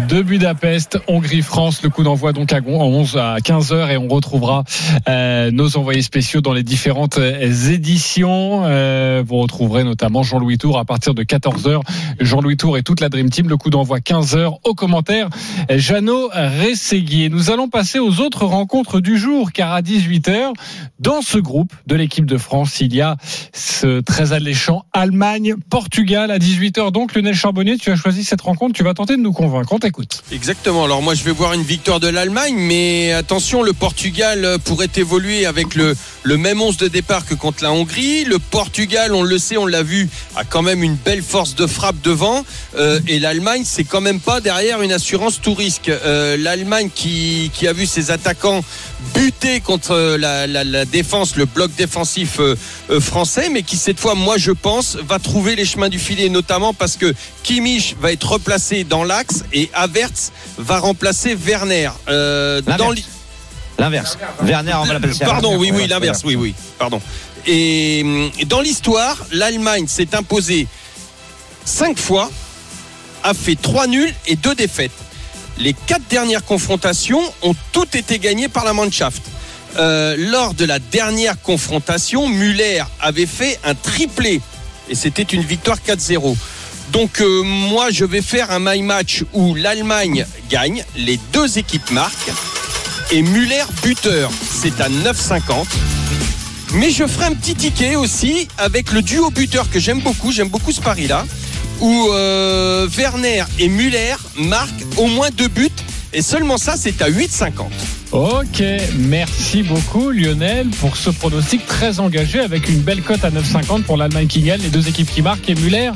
de Budapest, Hongrie-France. Le coup d'envoi donc à 11 à 15 heures et on retrouvera euh, nos envoyés spéciaux dans les différentes euh, éditions. Euh, vous retrouverez notamment Jean-Louis Tour à partir de 14 heures. Jean-Louis Tour et toute la Dream Team. Le coup d'envoi 15 heures. Au commentaire, Jeannot Rességuier. Nous allons passer aux autres rencontres du jour car à 18 heures, dans ce groupe de l'équipe de France, il y a ce très alléchant Allemagne. Portugal à 18h. Donc, Lionel Charbonnier, tu as choisi cette rencontre. Tu vas tenter de nous convaincre. On t'écoute. Exactement. Alors moi, je vais voir une victoire de l'Allemagne, mais attention, le Portugal euh, pourrait évoluer avec le, le même 11 de départ que contre la Hongrie. Le Portugal, on le sait, on l'a vu, a quand même une belle force de frappe devant. Euh, et l'Allemagne, c'est quand même pas derrière une assurance tout risque. Euh, L'Allemagne qui, qui a vu ses attaquants buter contre la, la, défense, le bloc défensif français, mais qui cette fois, moi je pense, va trouver les chemins du filet, notamment parce que Kimmich va être replacé dans l'axe et Havertz va remplacer Werner. Euh, dans li- L'inverse. Werner va Pardon, oui, oui, l'inverse, oui, oui, pardon. Et hum, dans l'histoire, l'Allemagne s'est imposée cinq fois, a fait trois nuls et deux défaites. Les quatre dernières confrontations ont toutes été gagnées par la Mannschaft. Euh, lors de la dernière confrontation, Muller avait fait un triplé et c'était une victoire 4-0. Donc euh, moi je vais faire un my match où l'Allemagne gagne, les deux équipes marquent et Muller buteur, c'est à 9,50. Mais je ferai un petit ticket aussi avec le duo buteur que j'aime beaucoup, j'aime beaucoup ce pari-là, où euh, Werner et Muller marquent au moins deux buts, et seulement ça, c'est à 8,50. Ok, merci beaucoup Lionel pour ce pronostic très engagé avec une belle cote à 9,50 pour l'Allemagne qui gagne, les deux équipes qui marquent et Muller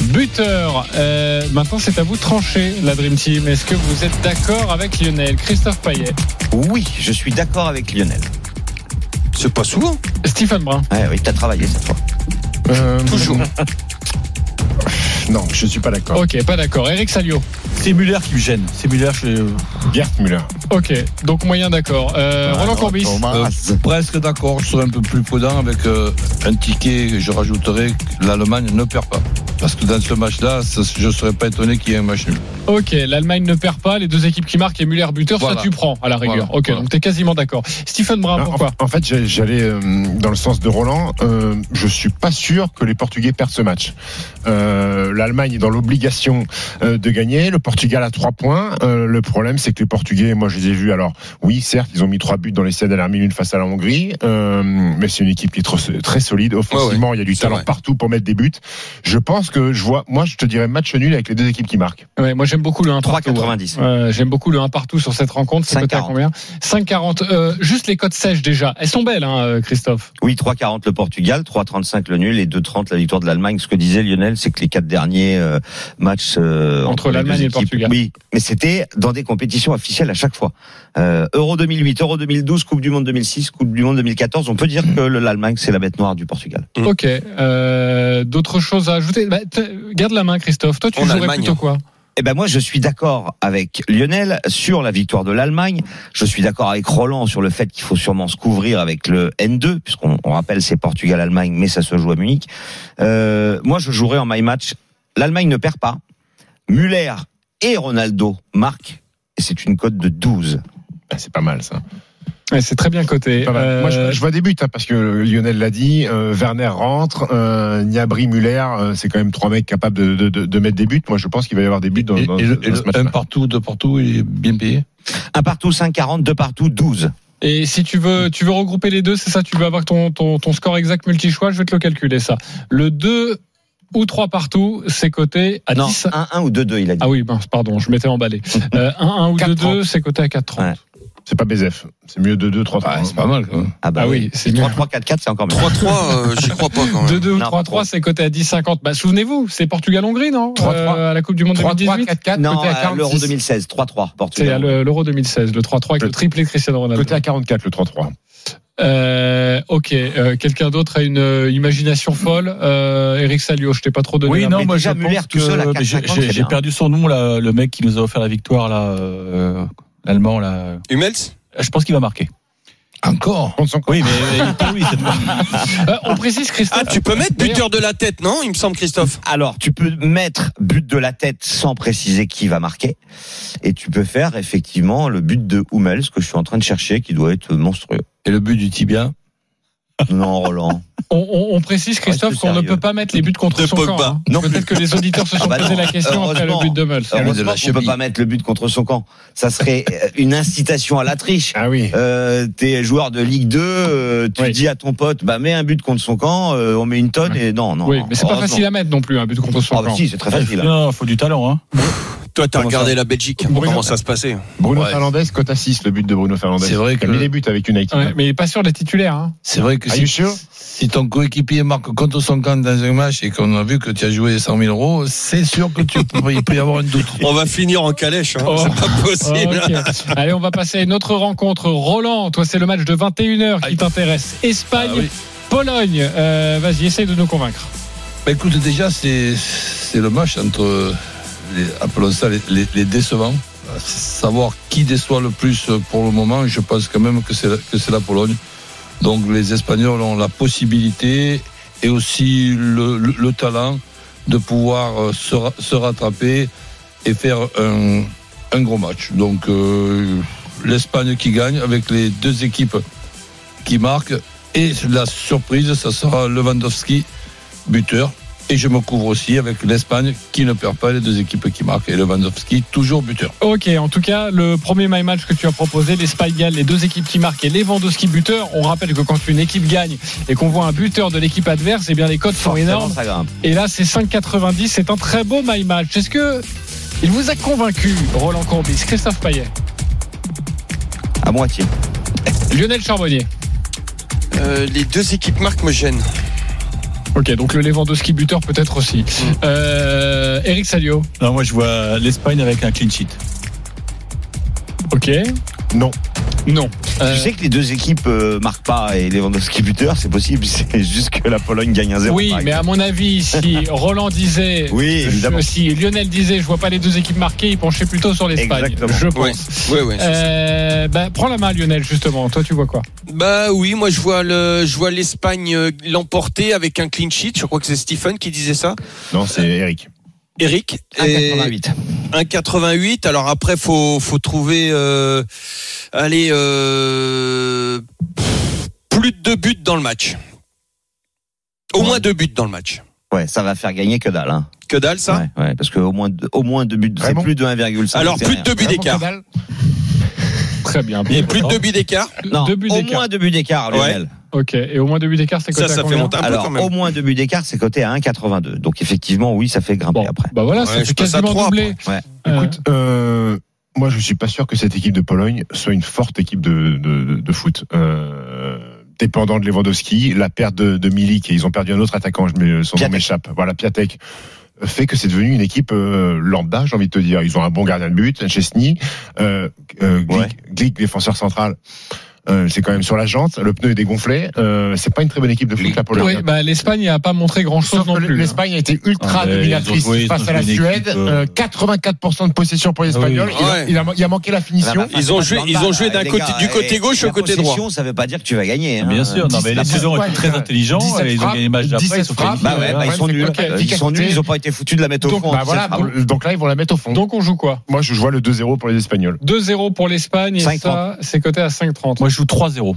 buteur. Euh, maintenant c'est à vous de trancher la Dream Team. Est-ce que vous êtes d'accord avec Lionel? Christophe Payet Oui, je suis d'accord avec Lionel. C'est pas souvent. Stephen Brun. Ouais, oui, t'as travaillé cette fois. Toujours. Non, je suis pas d'accord. Ok, pas d'accord. Eric Salio. C'est Muller qui me gêne. C'est Muller, je... Gerd Müller. Ok, donc moyen d'accord. Euh, Roland Courbis. Euh, presque d'accord, je serais un peu plus prudent avec euh, un ticket, je rajouterais que l'Allemagne ne perd pas. Parce que dans ce match-là, je ne serais pas étonné qu'il y ait un match nul. Ok, l'Allemagne ne perd pas, les deux équipes qui marquent et Muller buteur, Voilà. ça tu prends à la rigueur. Voilà, ok, voilà. donc t'es quasiment d'accord. Stephen Brun, En- pourquoi En fait, j'allais dans le sens de Roland. Euh, je suis pas sûr que les Portugais perdent ce match. Euh, L'Allemagne est dans l'obligation de gagner. Le Portugal a trois points. Euh, le problème, c'est que les Portugais, moi, je les ai vus. Alors, oui, certes, ils ont mis trois buts dans les sept dernières minutes face à la Hongrie, euh, mais c'est une équipe qui est trop- très solide. Offensivement, il y a du talent vrai. partout pour mettre des buts. Je pense que je vois, moi, je te dirais match nul avec les deux équipes qui marquent. Ouais, moi j'aime beaucoup le 1 partout. 3,90. Euh, j'aime beaucoup le 1 partout sur cette rencontre. C'est coté à 5,40. combien? 5,40. Euh, juste les cotes sèches déjà. Elles sont belles, hein, euh, Christophe. Oui, 3,40 le Portugal, 3,35 le nul et 2,30 la victoire de l'Allemagne. Ce que disait Lionel, c'est que les quatre derniers euh, matchs euh, Entre les l'Allemagne et le équipes Portugal. Oui, mais c'était dans des compétitions officielles à chaque fois. Euh, Euro 2008, Euro 2012, Coupe du Monde 2006, Coupe du Monde 2014. On peut dire que le- l'Allemagne, c'est la bête noire du Portugal. Ok. Euh, D'autres choses à ajouter? Bah, Garde la main, Christophe. Toi, tu En jouerais Allemagne. plutôt quoi? Eh ben moi, je suis d'accord avec Lionel sur la victoire de l'Allemagne. Je suis d'accord avec Roland sur le fait qu'il faut sûrement se couvrir avec le N2, puisqu'on on rappelle c'est Portugal-Allemagne, mais ça se joue à Munich. Euh, moi, je jouerais en my match. L'Allemagne ne perd pas. Muller et Ronaldo marquent. Et c'est une cote de 12. C'est pas mal ça. Ouais, C'est très bien coté. Mal. Euh, Moi, je, je vois des buts hein, parce que Lionel l'a dit. euh, Werner rentre, euh, Niabri, Muller, euh, c'est quand même trois mecs capables de, de, de, de mettre des buts. Moi, je pense qu'il va y avoir des buts dans, Et, dans- et le, dans et ce match. un partout, deux partout, il est bien payé. Un partout 5,40, deux partout 12. Et si tu veux, tu veux regrouper les deux, c'est ça Tu veux avoir ton, ton, ton score exact multi-choix Je vais te le calculer, ça. Le 2 ou 3 partout, c'est coté à Non, 10. 1-1 ou 2-2, il a dit. Ah oui, pardon, je m'étais emballé. *laughs* Euh, 1-1 ou 2-2, c'est coté à 4,30. Ouais. C'est pas BZF. C'est mieux 2-2, 3-3. Ah, c'est pas mal quand même. Ah bah Ah oui, c'est mieux. 3-3-4-4, c'est encore mieux. 3-3, euh, j'y crois pas quand même. 2-2 ou Non, pas 3-3, trop. c'est coté à 10,50. Bah, souvenez-vous, c'est Portugal-Hongrie, non? 3-3. Euh, À la Coupe du Monde 2018 4-4, Non, côté à à l'Euro 46. 2016, 3-3, C'est à Portugal. le- l'Euro 2016, le 3-3 avec le triplé de Cristiano Ronaldo. Côté à 44, le 3-3. Euh, ok, euh, quelqu'un d'autre a une euh, imagination folle euh, Eric Salio, je t'ai pas trop donné Oui, la non, moi je pense tout que j'ai- 4,50, c'est j'ai j'ai bien. perdu son nom là, le mec qui nous a offert la victoire là, euh, l'allemand là. Hummels? Je pense qu'il va marquer. Encore? Oui, mais oui, cette fois. Euh, on précise Christophe. Ah, tu peux mettre buteur de la tête, non? Il me semble, Christophe. Alors, tu peux mettre but de la tête sans préciser qui va marquer. Et tu peux faire effectivement le but de Hummels que je suis en train de chercher, qui doit être monstrueux. Et le but du tibia Non, Roland. On, on- on précise Christophe Reste qu'on ne peut pas mettre les buts contre De son Pogba. camp. hein. Non. Peut-être que les auditeurs se sont Ah bah posé la question après le heureusement. but de. Ah, qu'on peut cheville. pas mettre le but contre son camp. Ça serait euh, une incitation à la triche. Ah oui. Euh, t'es joueur de Ligue 2, euh, tu Oui. dis à ton pote, bah mets un but contre son camp, euh, on met une tonne et non, non. Oui, non, mais c'est pas facile à mettre non plus un but contre son Ah bah camp. si, c'est très facile. Non, faut du talent. Hein. Toi, t'as regardé ça la Belgique. Bruno- Comment ça se passait Bruno Ouais. Fernandez, cote à 6, le but de Bruno Fernandez. C'est vrai Il a que- mis des buts avec United. Ouais, mais il est pas sûr d'être titulaire. Hein. C'est vrai que Are si, you sure? si ton coéquipier marque contre son camp dans un match et qu'on a vu que tu as joué 100 000 euros, c'est sûr que tu, il peut y avoir un doute. *laughs* On va finir en calèche. Hein. Oh. C'est pas possible. Ok. Allez, on va passer à une autre rencontre. Roland, toi, c'est le match de 21h qui t'intéresse. Espagne, Ah oui. Pologne. Euh, Vas-y, essaye de nous convaincre. Bah, écoute, déjà, c'est c'est le match entre, appelons ça les, décevants. Savoir qui déçoit le plus pour le moment, je pense quand même que c'est la- Pologne. Donc les Espagnols ont la possibilité et aussi le, le- le talent de pouvoir euh, se rattraper et faire un, un gros match. Donc euh, l'Espagne qui gagne avec les deux équipes qui marquent et la surprise, ça sera Lewandowski buteur. Et je me couvre aussi avec l'Espagne qui ne perd pas les deux équipes qui marquent. Et Lewandowski, toujours buteur. Ok, en tout cas, le premier my match que tu as proposé, l'Espagne gagne, les deux équipes qui marquent et Lewandowski buteur. On rappelle que quand une équipe gagne et qu'on voit un buteur de l'équipe adverse, eh bien les cotes sont énormes. ça grimpe. Et là, c'est 5,90. C'est un très beau my match. Est-ce que il vous a convaincu, Roland Courbis, Christophe Payet, À moitié. Lionel Charbonnier Euh, les deux équipes marquent me gênent. Ok, donc le Lewandowski buteur peut-être aussi. Euh, Eric Salio. Non, moi je vois l'Espagne avec un clean sheet. Ok. Non. Non. Euh, Tu sais que les deux équipes euh, marquent pas et Lewandowski buteur, c'est possible. *laughs* C'est juste que la Pologne gagne un 0 oui, mais à mon avis, si *laughs* Roland disait, Oui, évidemment. si Lionel disait, je vois pas les deux équipes marquées, il penchait plutôt sur l'Espagne. Je pense. oui, oui. Euh, bah, prends la main, Lionel, justement. Toi, tu vois quoi? Bah oui, moi je vois le, je vois l'Espagne euh, l'emporter avec un clean sheet. Je crois que c'est Stephen qui disait ça. Non, c'est Eric. Eric. Et 1,88. 1,88. Alors après, faut, faut trouver, euh, allez, euh, plus de deux buts dans le match. Au moins deux buts dans le match. Ouais, ça va faire gagner que dalle. Hein. Que dalle ça? Ouais, ouais, parce qu'au moins, au moins deux buts, c'est plus de 1,5. Alors plus de deux buts d'écart. Très bien. Et plus de deux buts d'écart. Non, Deux buts au moins deux buts d'écart, Ouais. Lionel. Ok. Et au moins deux buts d'écart, c'est Ça, coté à ça fait combien monter un peu Alors, quand même. au moins deux buts d'écart, c'est coté à 1,82. Donc effectivement, oui, ça fait grimper Bon, après. bah voilà, Ouais, ça je fait passe à quasiment trois, doublé. Ouais. Euh, Écoute, euh, moi je suis pas sûr que cette équipe de Pologne soit une forte équipe de, de, de foot. Euh, dépendant de Lewandowski, la perte de, de Milik et ils ont perdu un autre attaquant, je mets, son nom m'échappe. Voilà, Piatek. fait que c'est devenu une équipe euh, lambda, j'ai envie de te dire. Ils ont un bon gardien de but, Chesney, euh, euh, Glick, Ouais. Glick, défenseur central. Euh, c'est quand même sur la jante, le pneu est dégonflé. Euh, c'est pas une très bonne équipe de foot la Pologne. Oui, bah, l'Espagne n'a pas montré grand-chose Sauf non plus. hein. l'Espagne a été ultra Ah, dominatrice face à la Suède. équipe, euh, Euh, 84% de possession pour les Espagnols. oui. Il, a, Ouais. il a- il a manqué la finition. Ils ont joué- ils ont joué d'un Les côté- gars, du côté gauche au côté droit. Ça veut pas dire que tu vas gagner. hein. Bien sûr, non, mais les ont été très intelligents 17 et ils ont gagné les matchs frappes, d'après, ils sont 17 qualifiés. Bah ouais, bah, ils sont nuls. Ils sont nuls, ils ont pas été foutus de la mettre au fond. Bah bravo. donc là ils vont la mettre au fond. Donc on joue quoi? Moi je vois le 2-0 pour les Espagnols. 2-0 pour l'Espagne et 5,30. ça, c'est coté à 5,30. Joue 3-0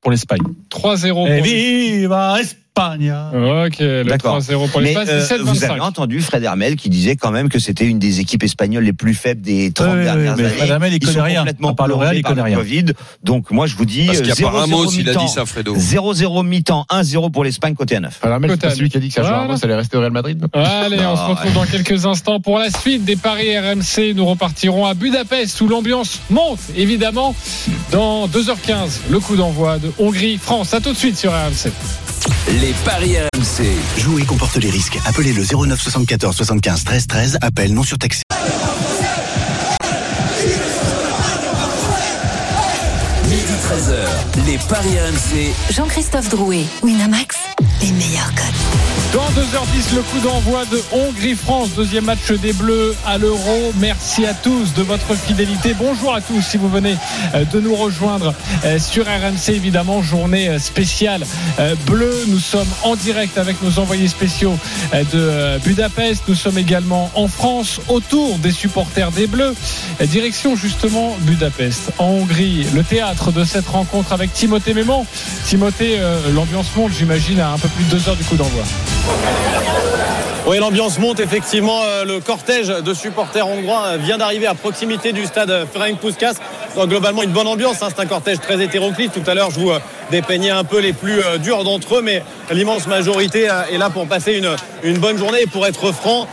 pour l'Espagne. 3-0 Et pour viva Espagne Ok, le D'accord. 3-0 pour l'Espagne, euh, c'est vous avez 7-25. entendu Fred Hermel qui disait quand même que c'était une des équipes espagnoles les plus faibles des 30 Oui, oui, dernières mais années. Fred Hermel, il Ils connaît rien. complètement À part le Real, il par connaît rien. Covid. Donc moi je vous dis Parce qu'il y a pas 0-0 Ramos, il a mi-temps. dit ça, Fredo. 0-0 mi-temps, 1-0 pour l'Espagne côté à 9. Alors Mel, c'est celui qui a dit que Sergio Voilà. Ramos allait rester au Real Madrid. Allez, on se retrouve dans quelques instants pour la suite des paris RMC. Nous repartirons à Budapest où l'ambiance monte, évidemment, dans 2h15. Le coup d'envoi de Hongrie-France. À tout de suite sur RMC. Les paris RMC. Jouer comporte les risques. Appelez le 09 74 75 13 13. Appel non surtaxé. Midi 13h. Les paris RMC. Jean-Christophe Drouet, Winamax, les meilleurs codes. Dans 2h10, le coup d'envoi de Hongrie-France, deuxième match des Bleus à l'Euro. Merci à tous de votre fidélité. Bonjour à tous si vous venez euh, de nous rejoindre euh, sur RMC, évidemment, journée euh, spéciale bleue. Nous sommes en direct avec nos envoyés spéciaux de Budapest. Nous sommes également en France, autour des supporters des Bleus. Direction justement Budapest, en Hongrie, le théâtre de cette rencontre avec Timothée Mémon. Timothée, l'ambiance monte, j'imagine, à un peu plus de deux heures du coup d'envoi. Oui, l'ambiance monte effectivement. Euh, Le cortège de supporters hongrois euh, vient d'arriver à proximité du stade euh, Ferenc Puskas. Donc globalement une bonne ambiance. hein. C'est un cortège très hétéroclite. Tout à l'heure, je vous dépeignais un peu les plus durs d'entre eux, mais l'immense majorité est là pour passer une, bonne journée. Et pour être franc,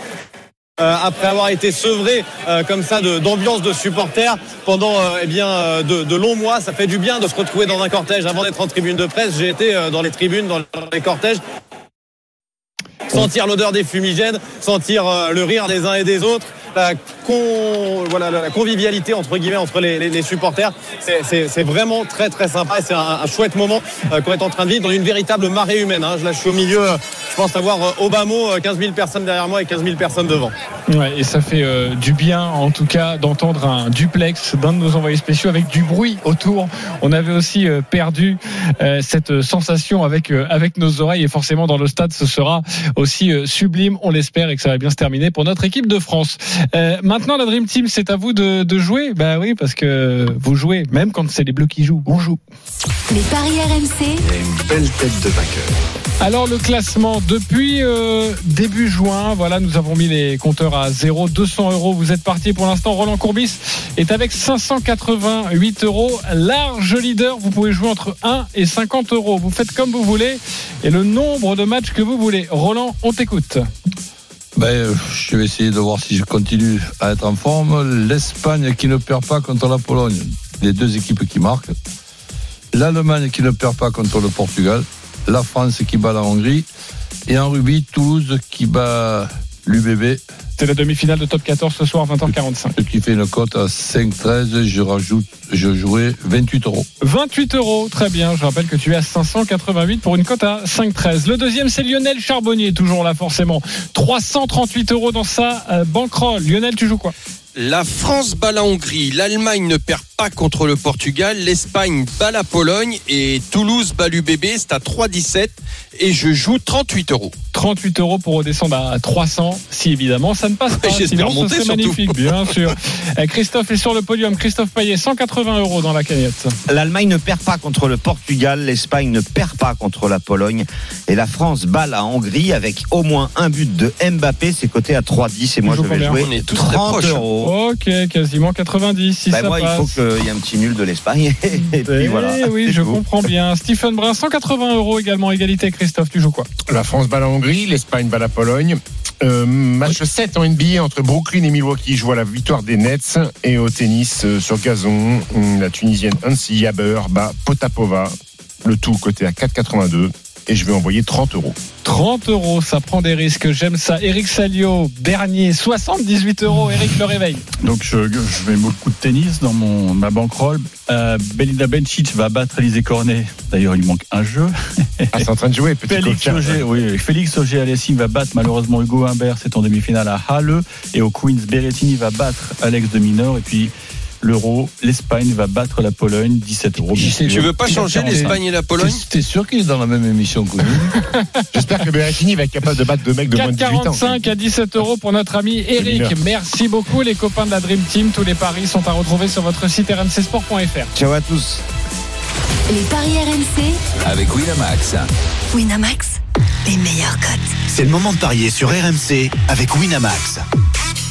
après avoir été sevré comme ça d'ambiance de, supporters pendant eh bien de, longs mois. Ça fait du bien de se retrouver dans un cortège. Avant d'être en tribune de presse, j'ai été dans les tribunes, dans les cortèges. Sentir l'odeur des fumigènes, sentir euh, le rire des uns et des autres, la, voilà, la convivialité entre guillemets entre les, supporters, c'est- vraiment très très sympa c'est un, chouette moment euh, qu'on est en train de vivre dans une véritable marée humaine. hein. Là, je suis au milieu, euh, je pense avoir euh, euh, 15 000 personnes derrière moi et 15 000 personnes devant. Ouais, et ça fait euh, du bien, en tout cas, d'entendre un duplex d'un de nos envoyés spéciaux avec du bruit autour. On avait aussi perdu cette sensation avec avec nos oreilles, et forcément dans le stade, ce sera aussi sublime. On l'espère et que ça va bien se terminer pour notre équipe de France. Euh, maintenant, la Dream Team, c'est à vous de, de jouer. Bah oui, parce que vous jouez, même quand c'est les Bleus qui jouent. On joue. Les paris RMC, une belle tête de vainqueur. Alors le classement depuis euh, début juin, voilà, nous avons mis les compteurs à 0, 200 euros. Vous êtes parti pour l'instant. Roland Courbis est avec 588 euros, large leader. Vous pouvez jouer entre 1 et 50 euros. Vous faites comme vous voulez et le nombre de matchs que vous voulez. Roland, on t'écoute. Ben, je vais essayer de voir si je continue à être en forme. L'Espagne qui ne perd pas contre la Pologne, les deux équipes qui marquent. L'Allemagne qui ne perd pas contre le Portugal. La France qui bat la Hongrie. Et en rugby, Toulouse qui bat l'UBB. C'est la demi-finale de top 14 ce soir, 20h45. Ce qui fait une cote à 5,13. Je rajoute, je jouerai 28 euros. 28 euros, très bien. Je rappelle que tu es à 588 pour une cote à 5,13. Le deuxième, c'est Lionel Charbonnier, toujours là forcément. 338 euros dans sa euh, bankroll. Lionel, tu joues quoi? La France bat la Hongrie, l'Allemagne ne perd pas contre le Portugal, l'Espagne bat la Pologne et Toulouse bat l'UBB, c'est à 3,17 et je joue 38 euros. 38 euros pour redescendre à 300, si évidemment ça ne passe pas. J'espère Sinon, ce monter serait surtout. magnifique, bien sûr. Euh, Christophe est sur le podium. Christophe Payet, 180 euros dans la cagnotte. L'Allemagne ne perd pas contre le Portugal, l'Espagne ne perd pas contre la Pologne et la France bat la Hongrie avec au moins un but de Mbappé. C'est coté à 3,10 et moi je vais jouer On est tous très 30 proches. euros. Ok, quasiment 90 si Bah, ça moi, il faut qu'il y ait un petit nul de l'Espagne. *laughs* Et puis Eh voilà. oui, *laughs* je tout. comprends bien. Stephen Brun, 180 euros également. Égalité, Christophe, tu joues quoi? La France bat la Hongrie, l'Espagne bat la Pologne. Euh, match 7 en NBA entre Brooklyn et Milwaukee. Je vois la victoire des Nets. Et au tennis euh, sur gazon, la Tunisienne Hansi Jaber bat Potapova. Le tout côté à 4,82. Et je vais envoyer 30 euros. 30 euros, ça prend des risques. J'aime ça. Eric Salio, Bernier, 78 euros. Eric le réveil. Donc je, je mets beaucoup de tennis dans mon ma bankroll. Euh, Belinda Bencic va battre Alizé Cornet. D'ailleurs, il manque un jeu. Ah, c'est en train de jouer, petit Félix. Auger, oui, Félix Auger Aliassime va battre malheureusement Hugo Humbert, c'est en demi-finale à Halle. Et au Queens, Berrettini va battre Alex de Minor. Et puis l'Euro, l'Espagne va battre la Pologne, 17 euros. Tu veux pas changer 45. l'Espagne et la Pologne T'es sûr qu'il est dans la même émission que nous *laughs* J'espère que Berrettini va être capable de battre deux mecs de moins de 18 ans. 4,45 à 17 euros pour notre ami Eric. Merci beaucoup les copains de la Dream Team. Tous les paris sont à retrouver sur votre site rmcsport.fr. Ciao à tous. Les paris RMC, avec Winamax. Winamax, les meilleurs cotes. C'est le moment de parier sur RMC avec Winamax.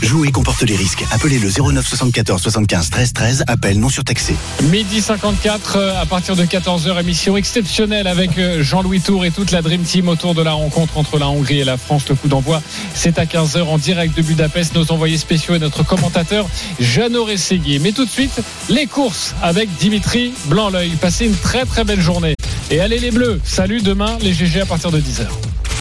Jouer comporte les risques. Appelez le 09 74 75 13 13. Appel non surtaxé. Midi 54 euh, à partir de 14h, émission exceptionnelle avec euh, Jean-Louis Tour et toute la Dream Team autour de la rencontre entre la Hongrie et la France. Le coup d'envoi, c'est à 15h en direct de Budapest. Nos envoyés spéciaux et notre commentateur Jeannot Rességuier. Mais tout de suite, les courses avec Dimitri Blanc-L'œil. Passez une très très belle journée. Et allez les Bleus. Salut demain les GG à partir de 10h.